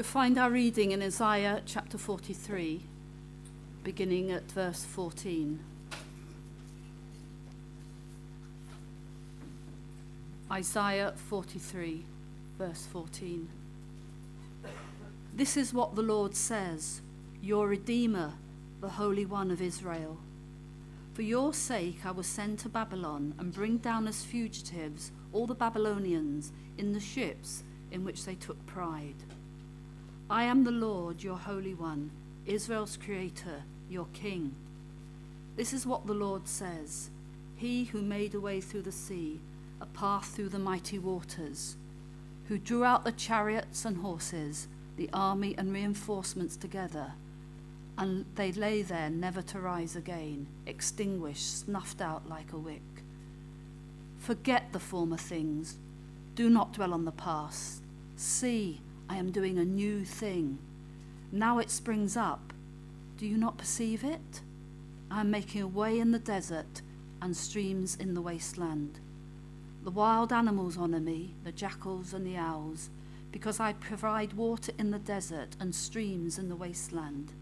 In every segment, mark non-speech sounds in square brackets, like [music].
We find our reading in Isaiah chapter 43, beginning at verse 14. Isaiah 43, verse 14. This is what the Lord says, your Redeemer, the Holy One of Israel. For your sake I will send to Babylon and bring down as fugitives all the Babylonians in the ships in which they took pride. I am the Lord, your Holy One, Israel's Creator, your King. This is what the Lord says He who made a way through the sea, a path through the mighty waters, who drew out the chariots and horses, the army and reinforcements together, and they lay there never to rise again, extinguished, snuffed out like a wick. Forget the former things. Do not dwell on the past. See, I am doing a new thing. Now it springs up. Do you not perceive it? I am making a way in the desert and streams in the wasteland. The wild animals honour me, the jackals and the owls, because I provide water in the desert and streams in the wasteland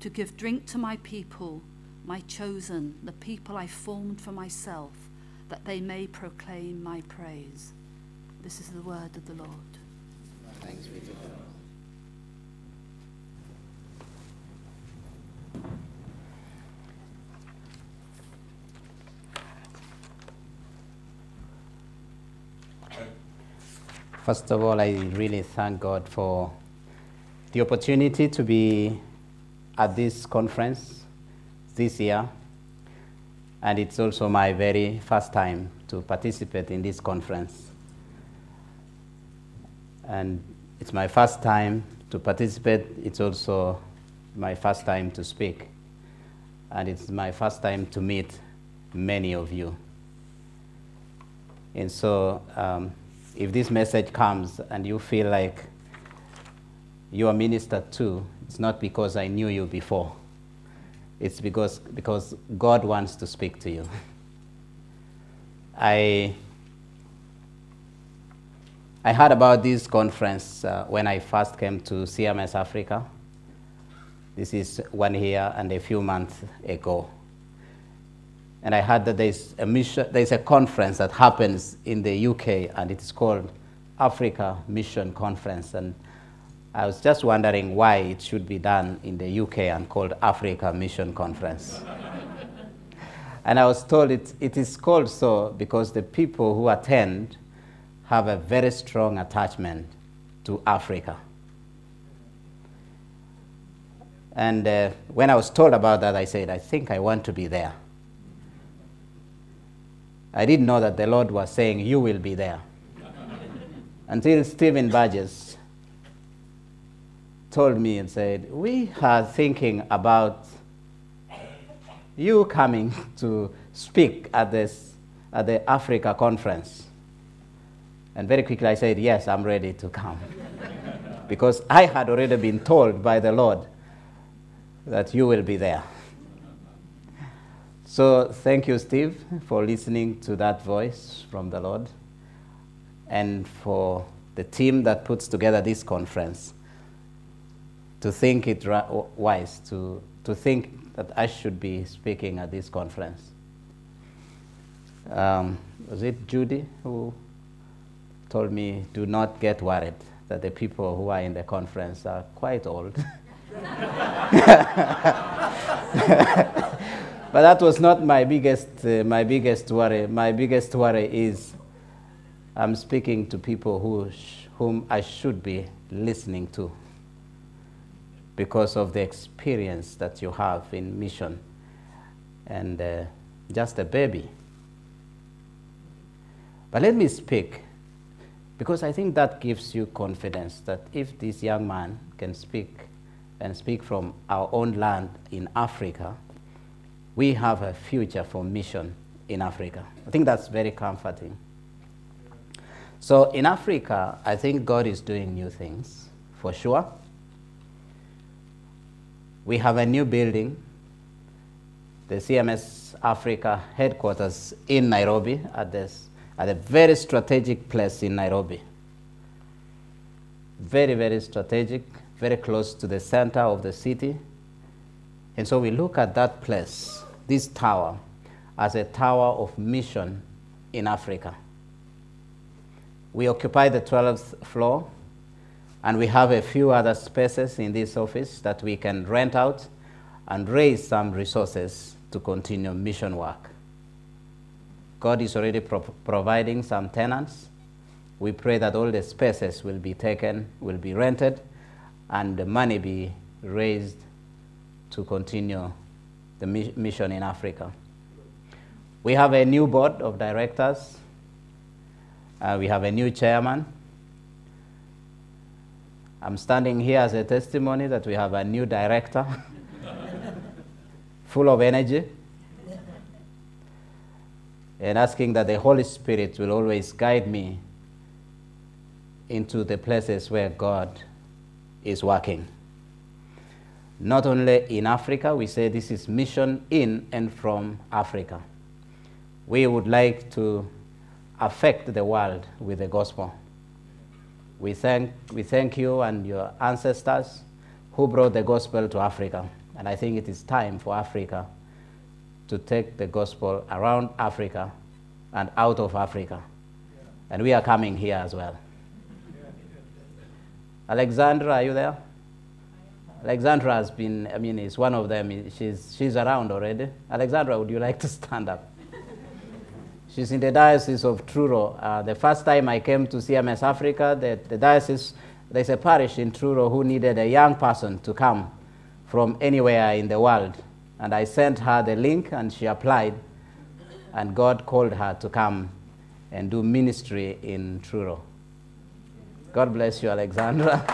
to give drink to my people, my chosen, the people I formed for myself, that they may proclaim my praise. This is the word of the Lord. Thanks be to God. First of all, I really thank God for the opportunity to be at this conference this year, and it's also my very first time to participate in this conference. And it's my first time to participate, it's also my first time to speak, and it's my first time to meet many of you. And so, um, if this message comes and you feel like you are ministered to, it's not because I knew you before. It's because, because God wants to speak to you. [laughs] I, I heard about this conference uh, when I first came to CMS Africa. This is one year and a few months ago. And I heard that there's a, mission, there's a conference that happens in the UK, and it's called Africa Mission Conference. And I was just wondering why it should be done in the UK and called Africa Mission Conference. [laughs] and I was told it, it is called so because the people who attend have a very strong attachment to Africa. And uh, when I was told about that, I said, I think I want to be there. I didn't know that the Lord was saying, You will be there. [laughs] Until Stephen Burgess told me and said, We are thinking about you coming [laughs] to speak at, this, at the Africa conference. And very quickly I said, Yes, I'm ready to come. [laughs] because I had already been told by the Lord that you will be there. So thank you, Steve, for listening to that voice from the Lord and for the team that puts together this conference to think it wise, to, to think that I should be speaking at this conference. Um, was it Judy who told me, do not get worried that the people who are in the conference are quite old. [laughs] but that was not my biggest, uh, my biggest worry. My biggest worry is I'm speaking to people who whom I should be listening to because of the experience that you have in mission and uh, just a baby. But let me speak because I think that gives you confidence that if this young man can speak and speak from our own land in Africa, we have a future for mission in Africa. I think that's very comforting. So in Africa, I think God is doing new things for sure. We have a new building, the CMS Africa headquarters in Nairobi at, this, at a very strategic place in Nairobi. very, very strategic, very close to the center of the city. And so we look at that place, this tower, as a tower of mission in Africa. We occupy the 12th floor, and we have a few other spaces in this office that we can rent out and raise some resources to continue mission work. God is already pro providing some tenants. We pray that all the spaces will be taken, will be rented, and the money be raised to continue the mi mission in Africa. We have a new board of directors. Uh, we have a new chairman. I'm standing here as a testimony that we have a new director, [laughs] full of energy, and asking that the Holy Spirit will always guide me into the places where God is working. Not only in Africa, we say this is mission in and from Africa. We would like to affect the world with the gospel. We thank, we thank you and your ancestors who brought the gospel to Africa. And I think it is time for Africa to take the gospel around Africa and out of Africa. And we are coming here as well. Alexandra, are you there? Alexandra has been, I mean, is one of them. She's, she's around already. Alexandra, would you like to stand up? She's in the Diocese of Truro. Uh, the first time I came to CMS Africa, the, the diocese, there's a parish in Truro who needed a young person to come from anywhere in the world. And I sent her the link and she applied. And God called her to come and do ministry in Truro. God bless you, Alexandra.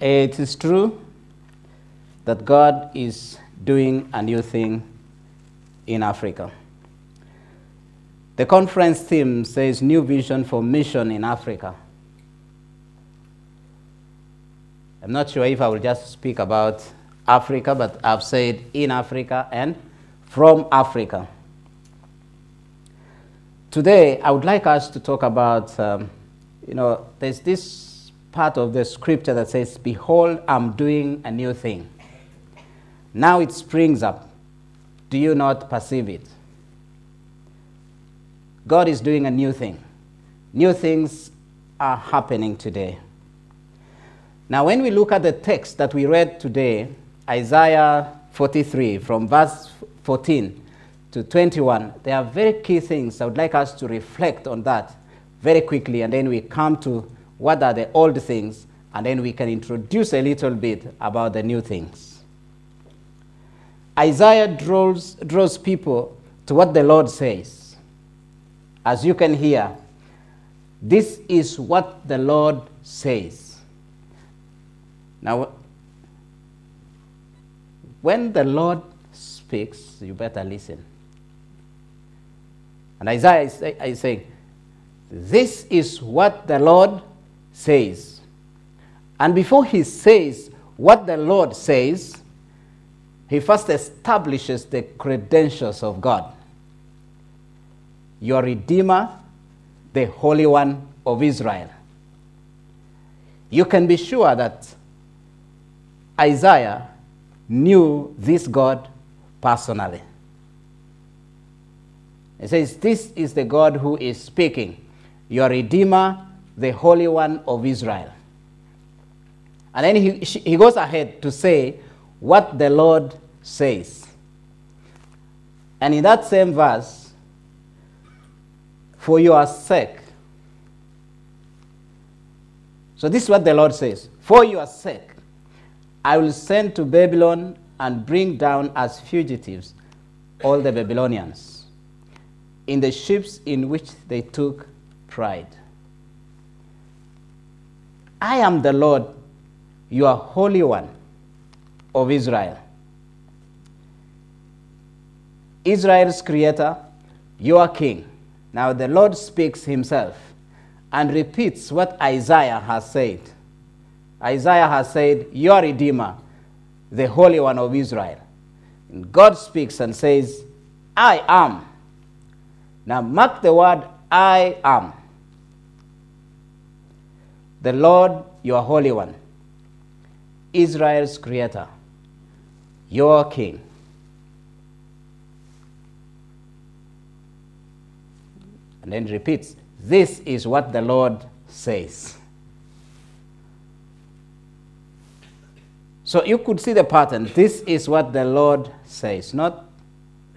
it is true that God is doing a new thing in Africa. The conference theme says New Vision for Mission in Africa. I'm not sure if I will just speak about Africa, but I've said in Africa and from Africa. Today, I would like us to talk about, um, you know, there's this part of the scripture that says, Behold, I'm doing a new thing. Now it springs up. Do you not perceive it? God is doing a new thing. New things are happening today. Now, when we look at the text that we read today, Isaiah 43, from verse 14, to 21, there are very key things. I would like us to reflect on that very quickly, and then we come to what are the old things, and then we can introduce a little bit about the new things. Isaiah draws, draws people to what the Lord says. As you can hear, this is what the Lord says. Now, when the Lord speaks, you better listen. And Isaiah is, is saying, This is what the Lord says. And before he says what the Lord says, he first establishes the credentials of God. Your Redeemer, the Holy One of Israel. You can be sure that Isaiah knew this God personally. It says, This is the God who is speaking, your Redeemer, the Holy One of Israel. And then he, he goes ahead to say what the Lord says. And in that same verse, for your sake. So this is what the Lord says For your sake, I will send to Babylon and bring down as fugitives all the Babylonians in the ships in which they took pride. I am the Lord, your Holy One of Israel. Israel's creator, your king. Now the Lord speaks himself and repeats what Isaiah has said. Isaiah has said, Your Redeemer, the Holy One of Israel. And God speaks and says, I am now, mark the word I am. the Lord, your Holy One, Israel's Creator, your King. And then repeats, This is what the Lord says. So you could see the pattern. This is what the Lord says, not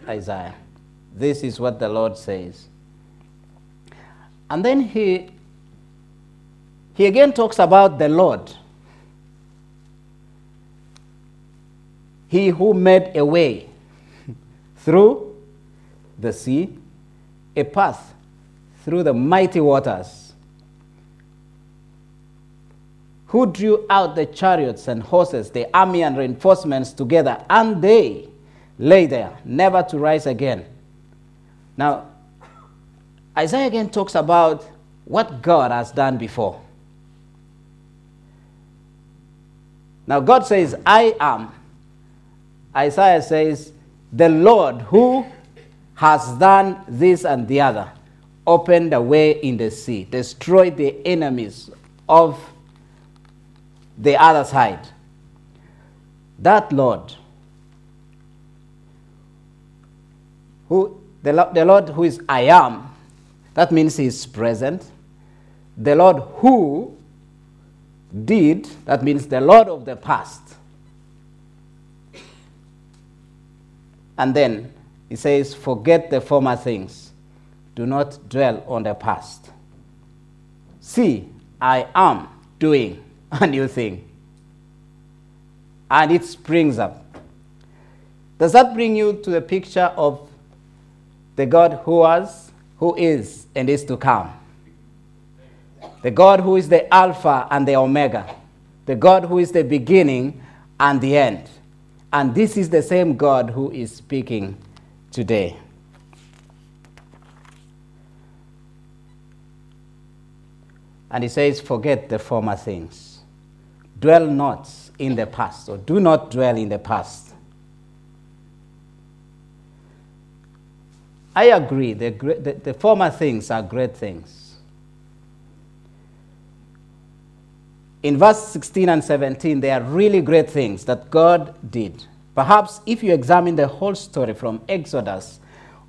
Isaiah. This is what the Lord says. And then he, he again talks about the Lord. He who made a way [laughs] through the sea, a path through the mighty waters, who drew out the chariots and horses, the army and reinforcements together, and they lay there, never to rise again. Now, Isaiah again talks about what God has done before. Now, God says, I am. Isaiah says, the Lord who has done this and the other, opened a way in the sea, destroyed the enemies of the other side. That Lord, who the, the Lord who is I am, that means he is present. The Lord who did, that means the Lord of the past. And then he says, Forget the former things, do not dwell on the past. See, I am doing [laughs] a new thing. And it springs up. Does that bring you to the picture of the God who was, who is, and is to come? The God who is the Alpha and the Omega. The God who is the beginning and the end. And this is the same God who is speaking today. And he says, Forget the former things. Dwell not in the past, or do not dwell in the past. I agree, the, the, the former things are great things. In verse 16 and 17, they are really great things that God did. Perhaps if you examine the whole story from Exodus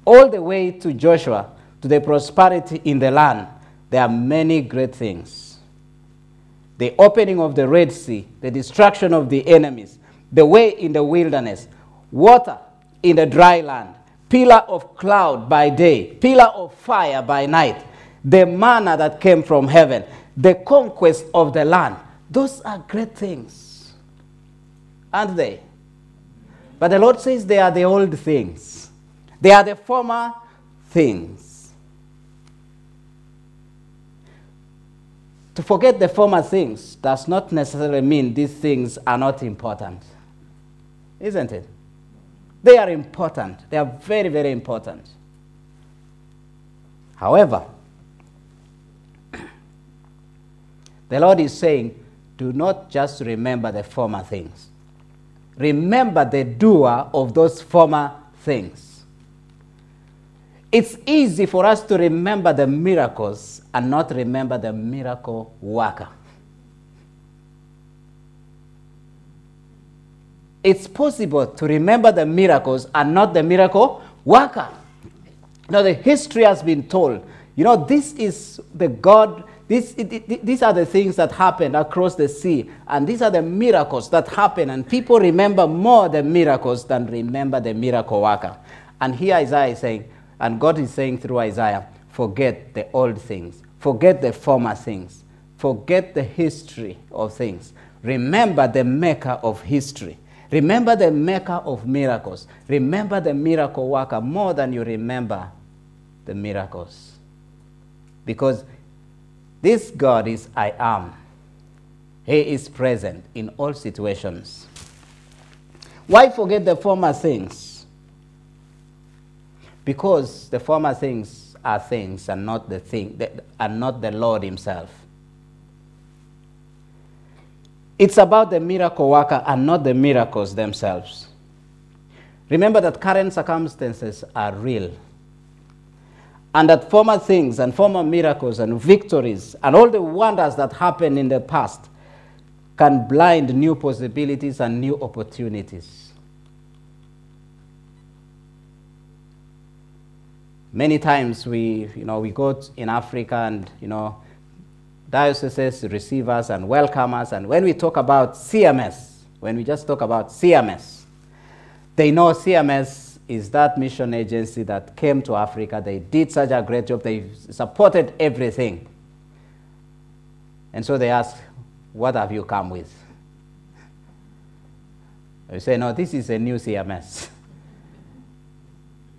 all the way to Joshua to the prosperity in the land, there are many great things. The opening of the Red Sea, the destruction of the enemies, the way in the wilderness, water in the dry land, pillar of cloud by day, pillar of fire by night, the manna that came from heaven, the conquest of the land. Those are great things, aren't they? But the Lord says they are the old things, they are the former things. To forget the former things does not necessarily mean these things are not important, isn't it? They are important. They are very, very important. However, the Lord is saying, do not just remember the former things. Remember the doer of those former things. It's easy for us to remember the miracles and not remember the miracle worker. It's possible to remember the miracles and not the miracle worker. Now, the history has been told. You know, this is the God, this, it, it, these are the things that happened across the sea, and these are the miracles that happen, and people remember more the miracles than remember the miracle worker. And here Isaiah is saying, and God is saying through Isaiah, forget the old things, forget the former things, forget the history of things. Remember the maker of history. Remember the maker of miracles. Remember the miracle worker more than you remember the miracles. Because this God is I am. He is present in all situations. Why forget the former things? Because the former things are things and not the thing and not the Lord Himself. It's about the miracle worker and not the miracles themselves. Remember that current circumstances are real. and that former things and former miracles and victories and all the wonders that happened in the past can blind new possibilities and new opportunities. Many times we, you know, we go in Africa and, you know, dioceses receive us and welcome us. And when we talk about CMS, when we just talk about CMS, they know CMS is that mission agency that came to Africa. They did such a great job. They supported everything. And so they ask, What have you come with? We say, No, this is a new CMS. [laughs]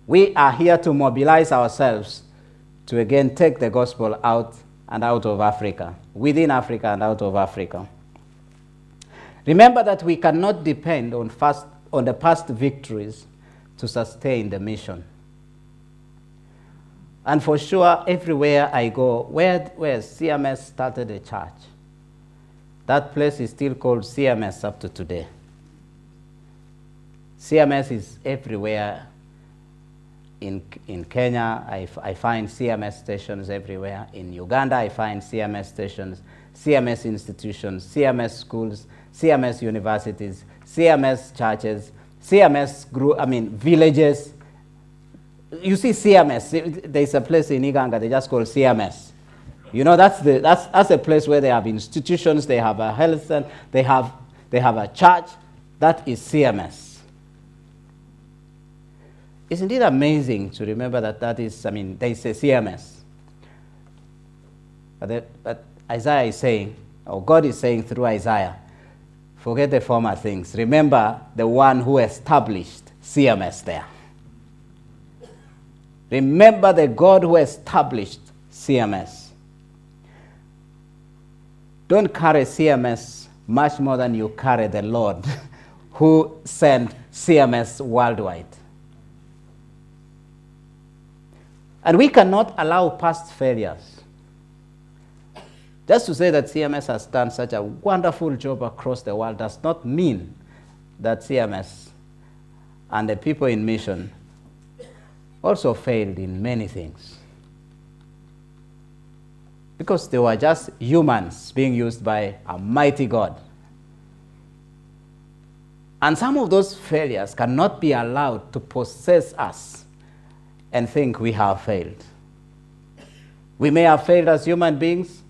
we are here to mobilize ourselves to again take the gospel out and out of Africa, within Africa and out of Africa. Remember that we cannot depend on, fast, on the past victories to sustain the mission. And for sure, everywhere I go, where, where CMS started a church, that place is still called CMS up to today. CMS is everywhere. In, in Kenya, I, I find CMS stations everywhere. In Uganda, I find CMS stations, CMS institutions, CMS schools, CMS universities, CMS churches, CMS group, I mean, villages. You see CMS, there's a place in Iganga they just call CMS. You know, that's, the, that's, that's a place where they have institutions, they have a health center, they have, they have a church. That is CMS. Isn't it amazing to remember that that is, I mean, they say CMS. But, the, but Isaiah is saying, or God is saying through Isaiah, forget the former things. Remember the one who established CMS there. Remember the God who established CMS. Don't carry CMS much more than you carry the Lord [laughs] who sent CMS worldwide. And we cannot allow past failures. Just to say that CMS has done such a wonderful job across the world does not mean that CMS and the people in mission also failed in many things. Because they were just humans being used by a mighty God. And some of those failures cannot be allowed to possess us and think we have failed. We may have failed as human beings,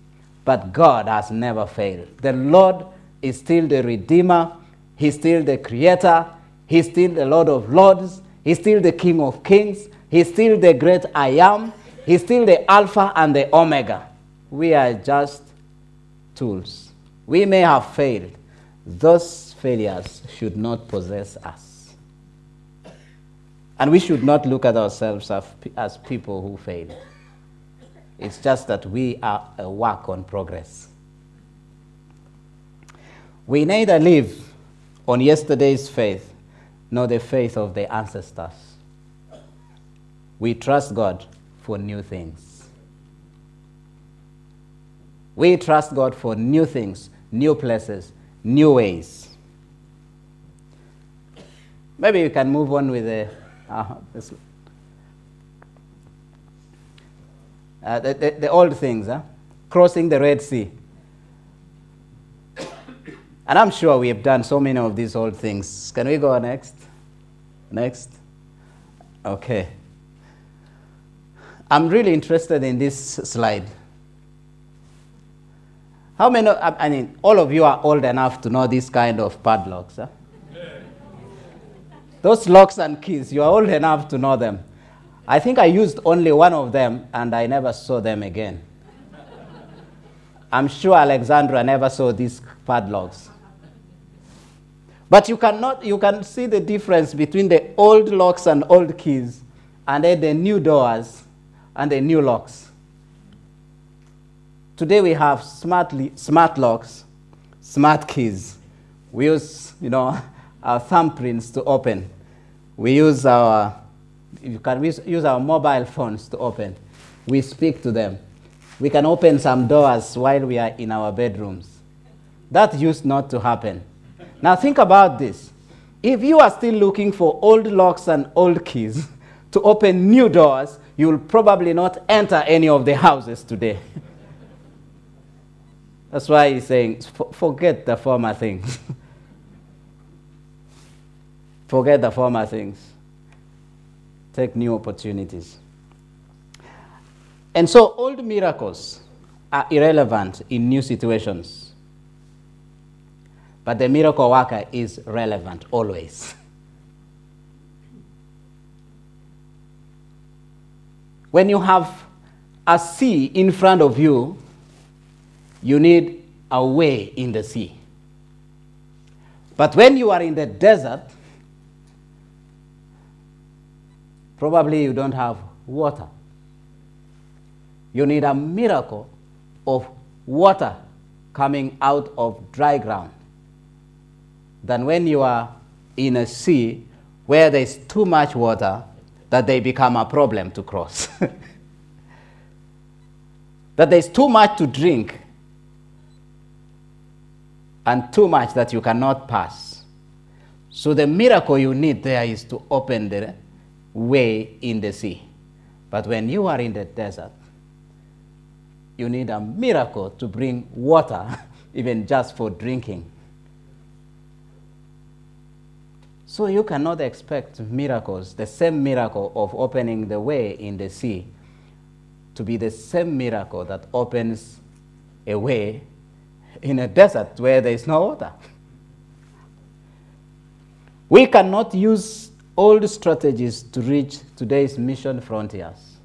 but God has never failed. The Lord is still the Redeemer, He's still the Creator, He's still the Lord of Lords, He's still the King of Kings, He's still the great I am, He's still the Alpha and the Omega. We are just tools. We may have failed. Those failures should not possess us. And we should not look at ourselves as, as people who failed. It's just that we are a work on progress. We neither live on yesterday's faith nor the faith of the ancestors. We trust God for new things. We trust God for new things, new places, new ways. Maybe we can move on with the uh, uh, the, the, the, old things, huh? crossing the Red Sea. And I'm sure we have done so many of these old things. Can we go next? Next. Okay. I'm really interested in this slide. How many, I mean, all of you are old enough to know this kind of padlocks, huh? Those locks and keys, you are old enough to know them. I think I used only one of them and I never saw them again. I'm sure Alexandra never saw these padlocks. But you, cannot, you can see the difference between the old locks and old keys and then the new doors and the new locks. Today we have smart, smart locks, smart keys. We use, you know, our thumbprints to open. We use our, you can use our mobile phones to open. We speak to them. We can open some doors while we are in our bedrooms. That used not to happen. Now think about this. If you are still looking for old locks and old keys [laughs] to open new doors, you'll probably not enter any of the houses today. [laughs] That's why he's saying, forget the former things. [laughs] forget the former things. Take new opportunities. And so, old miracles are irrelevant in new situations. But the miracle worker is relevant always. [laughs] when you have a sea in front of you, you need a way in the sea. But when you are in the desert, probably you don't have water. You need a miracle of water coming out of dry ground than when you are in a sea where there's too much water that they become a problem to cross. [laughs] that there's too much to drink and too much that you cannot pass. So the miracle you need there is to open the way in the sea. But when you are in the desert, you need a miracle to bring water, [laughs] even just for drinking. So you cannot expect miracles, the same miracle of opening the way in the sea, to be the same miracle that opens a way in a desert where there is no water. We cannot use old strategies to reach today's mission frontiers.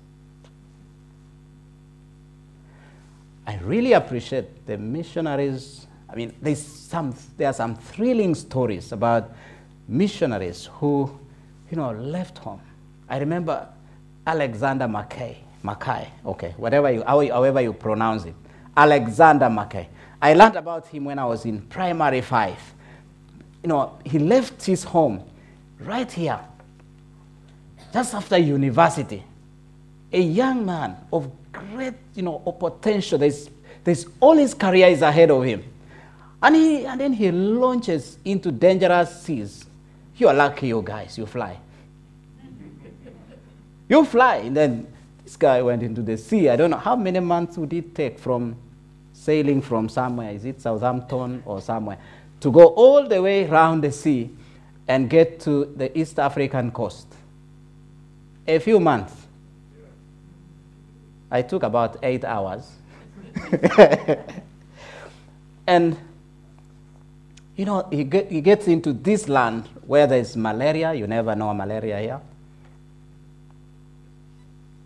I really appreciate the missionaries. I mean, there's some, there are some thrilling stories about missionaries who, you know, left home. I remember Alexander Mackay, Mackay, okay, whatever you, however you pronounce it, Alexander Mackay. I learned about him when I was in primary five. You know, he left his home right here, just after university. A young man of great, you know, potential. There's, there's all his career is ahead of him. And, he, and then he launches into dangerous seas you are lucky, you guys, you fly. [laughs] you fly. And then this guy went into the sea. I don't know how many months would it take from sailing from somewhere, is it Southampton or somewhere, to go all the way around the sea and get to the East African coast. A few months. I took about eight hours. [laughs] and you know, he, get, he gets into this land where there's malaria. You never know malaria here.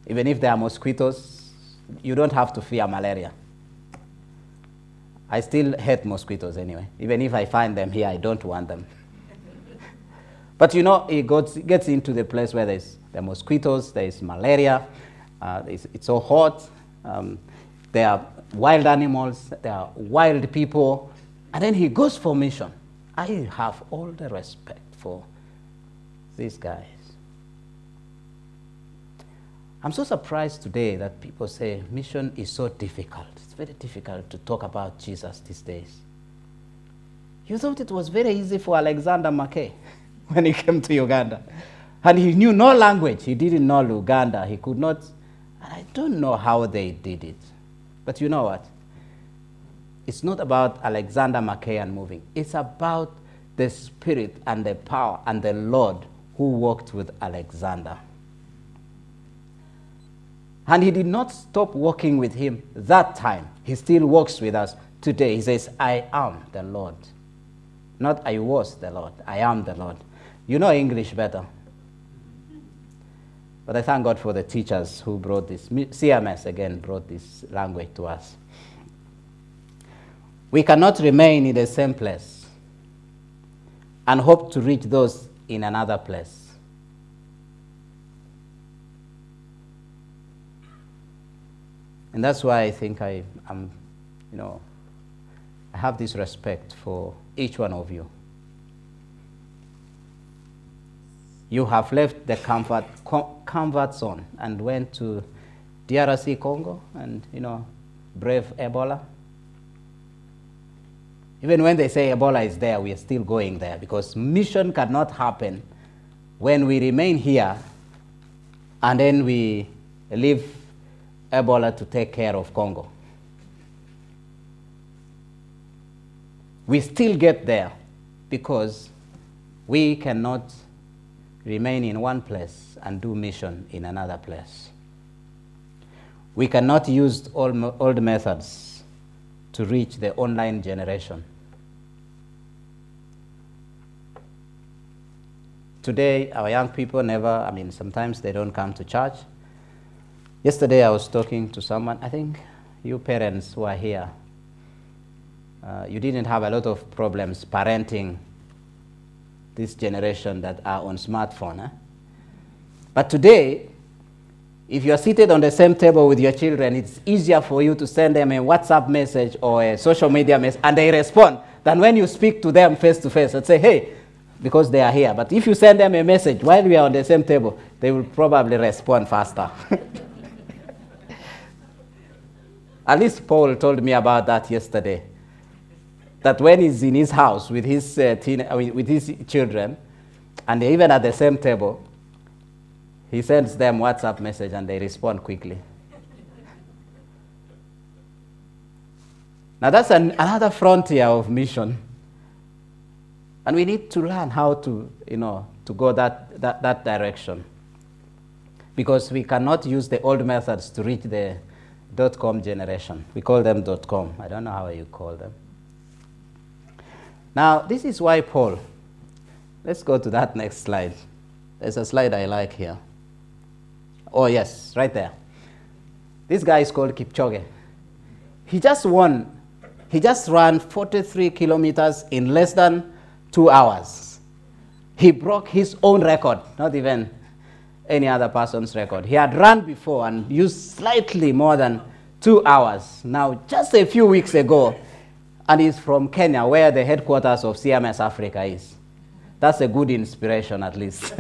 Even if there are mosquitoes, you don't have to fear malaria. I still hate mosquitoes anyway. Even if I find them here, I don't want them. But you know, he goes, gets into the place where there's the mosquitoes, there is malaria, uh, it's, it's, so hot, um, there are wild animals, there are wild people, and then he goes for mission. I have all the respect for these guys. I'm so surprised today that people say mission is so difficult. It's very difficult to talk about Jesus these days. You thought it was very easy for Alexander Mackay [laughs] when he came to Uganda. And he knew no language. He didn't know Luganda. He could not. And I don't know how they did it. But you know what? it's not about Alexander Mackay and moving. It's about the spirit and the power and the Lord who walked with Alexander. And he did not stop walking with him that time. He still walks with us today. He says, I am the Lord. Not I was the Lord, I am the Lord. You know English better. But I thank God for the teachers who brought this. CMS again brought this language to us. We cannot remain in the same place and hope to reach those in another place. And that's why I think I am, you know, I have this respect for each one of you. You have left the comfort, comfort zone and went to DRC Congo and, you know, brave Ebola. Even when they say Ebola is there, we are still going there because mission cannot happen when we remain here and then we leave Ebola to take care of Congo. We still get there because we cannot remain in one place and do mission in another place. We cannot use old, methods to reach the online generation. Today, our young people never, I mean, sometimes they don't come to church. Yesterday, I was talking to someone, I think you parents who are here, uh, you didn't have a lot of problems parenting this generation that are on smartphone. Eh? But today, if you are seated on the same table with your children, it's easier for you to send them a WhatsApp message or a social media message and they respond than when you speak to them face to face and say, hey, because they are here. But if you send them a message while we are on the same table, they will probably respond faster. [laughs] At least Paul told me about that yesterday. That when he's in his house with his, uh, teen, I mean, with his children, and even at the same table, he sends them WhatsApp message and they respond quickly. now that's an, another frontier of mission. And we need to learn how to, you know, to go that, that, that direction. Because we cannot use the old methods to reach the dot com generation. We call them dot com. I don't know how you call them. Now, this is why Paul, let's go to that next slide. There's a slide I like here. Oh, yes, right there. This guy is called Kipchoge. He just won, he just ran 43 kilometers in less than two hours. He broke his own record, not even any other person's record. He had run before and used slightly more than two hours. Now, just a few weeks ago, and he's from Kenya, where the headquarters of CMS Africa is. That's a good inspiration, at least.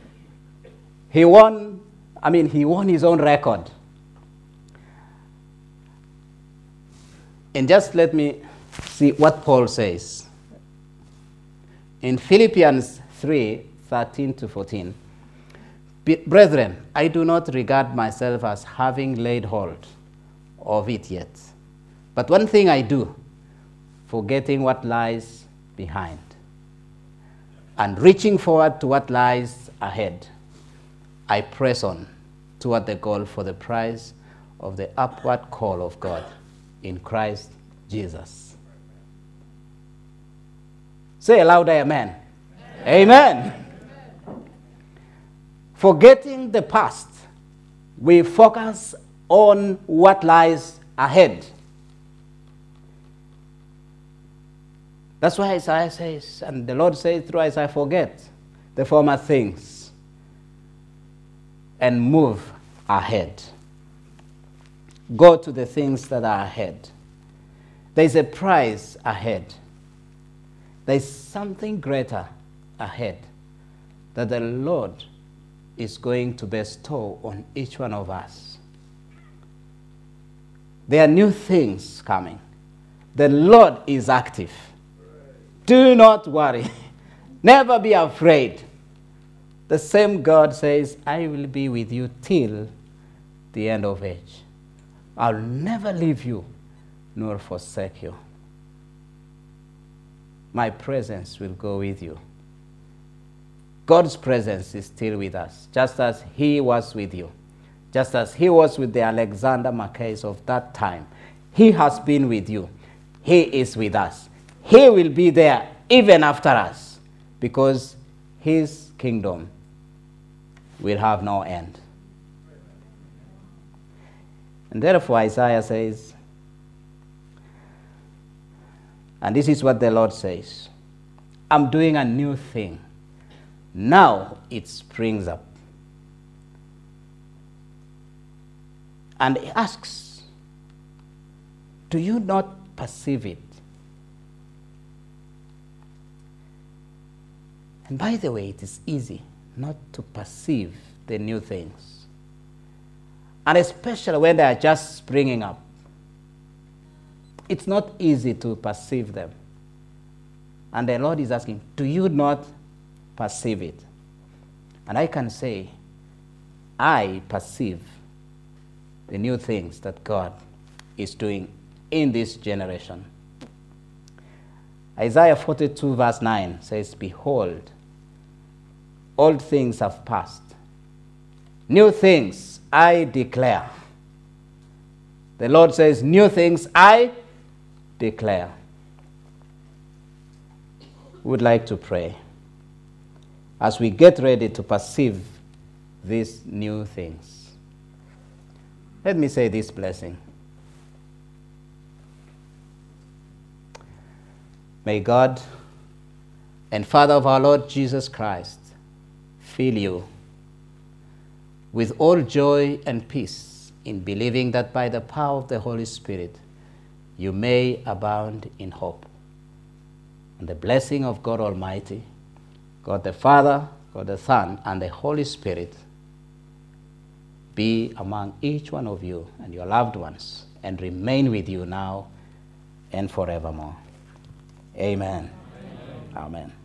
[laughs] he won, I mean, he won his own record. And just let me see what Paul says in Philippians 3 13 to 14. Brethren, I do not regard myself as having laid hold of it yet. But one thing I do, forgetting what lies behind and reaching forward to what lies ahead, I press on toward the goal for the prize of the upward call of God in Christ Jesus. Say aloud, Amen. Amen. amen. Forgetting the past, we focus on what lies ahead. That's why Isaiah says, and the Lord says through Isaiah, forget the former things and move ahead. Go to the things that are ahead. There's a prize ahead. There's something greater ahead that the Lord is going to bestow on each one of us. There are new things coming. The Lord is active. Do not worry. Never be afraid. The same God says, I will be with you till the end of age. I'll never leave you nor forsake you my presence will go with you. God's presence is still with us, just as He was with you, just as He was with the Alexander Mackays of that time. He has been with you. He is with us. He will be there even after us because His kingdom will have no end. And therefore, Isaiah says, And this is what the Lord says I'm doing a new thing. Now it springs up. And he asks, Do you not perceive it? And by the way, it is easy not to perceive the new things. And especially when they are just springing up it's not easy to perceive them. And the Lord is asking, Do you not perceive it? And I can say, I perceive the new things that God is doing in this generation. Isaiah 42, verse 9 says, Behold, old things have passed. New things I declare. The Lord says, New things I declare. We would like to pray as we get ready to perceive these new things. Let me say this blessing. May God and Father of our Lord Jesus Christ fill you with all joy and peace in believing that by the power of the Holy Spirit you may abound in hope. And the blessing of God Almighty, God the Father, God the Son, and the Holy Spirit be among each one of you and your loved ones and remain with you now and forevermore. Amen. Amen. Amen.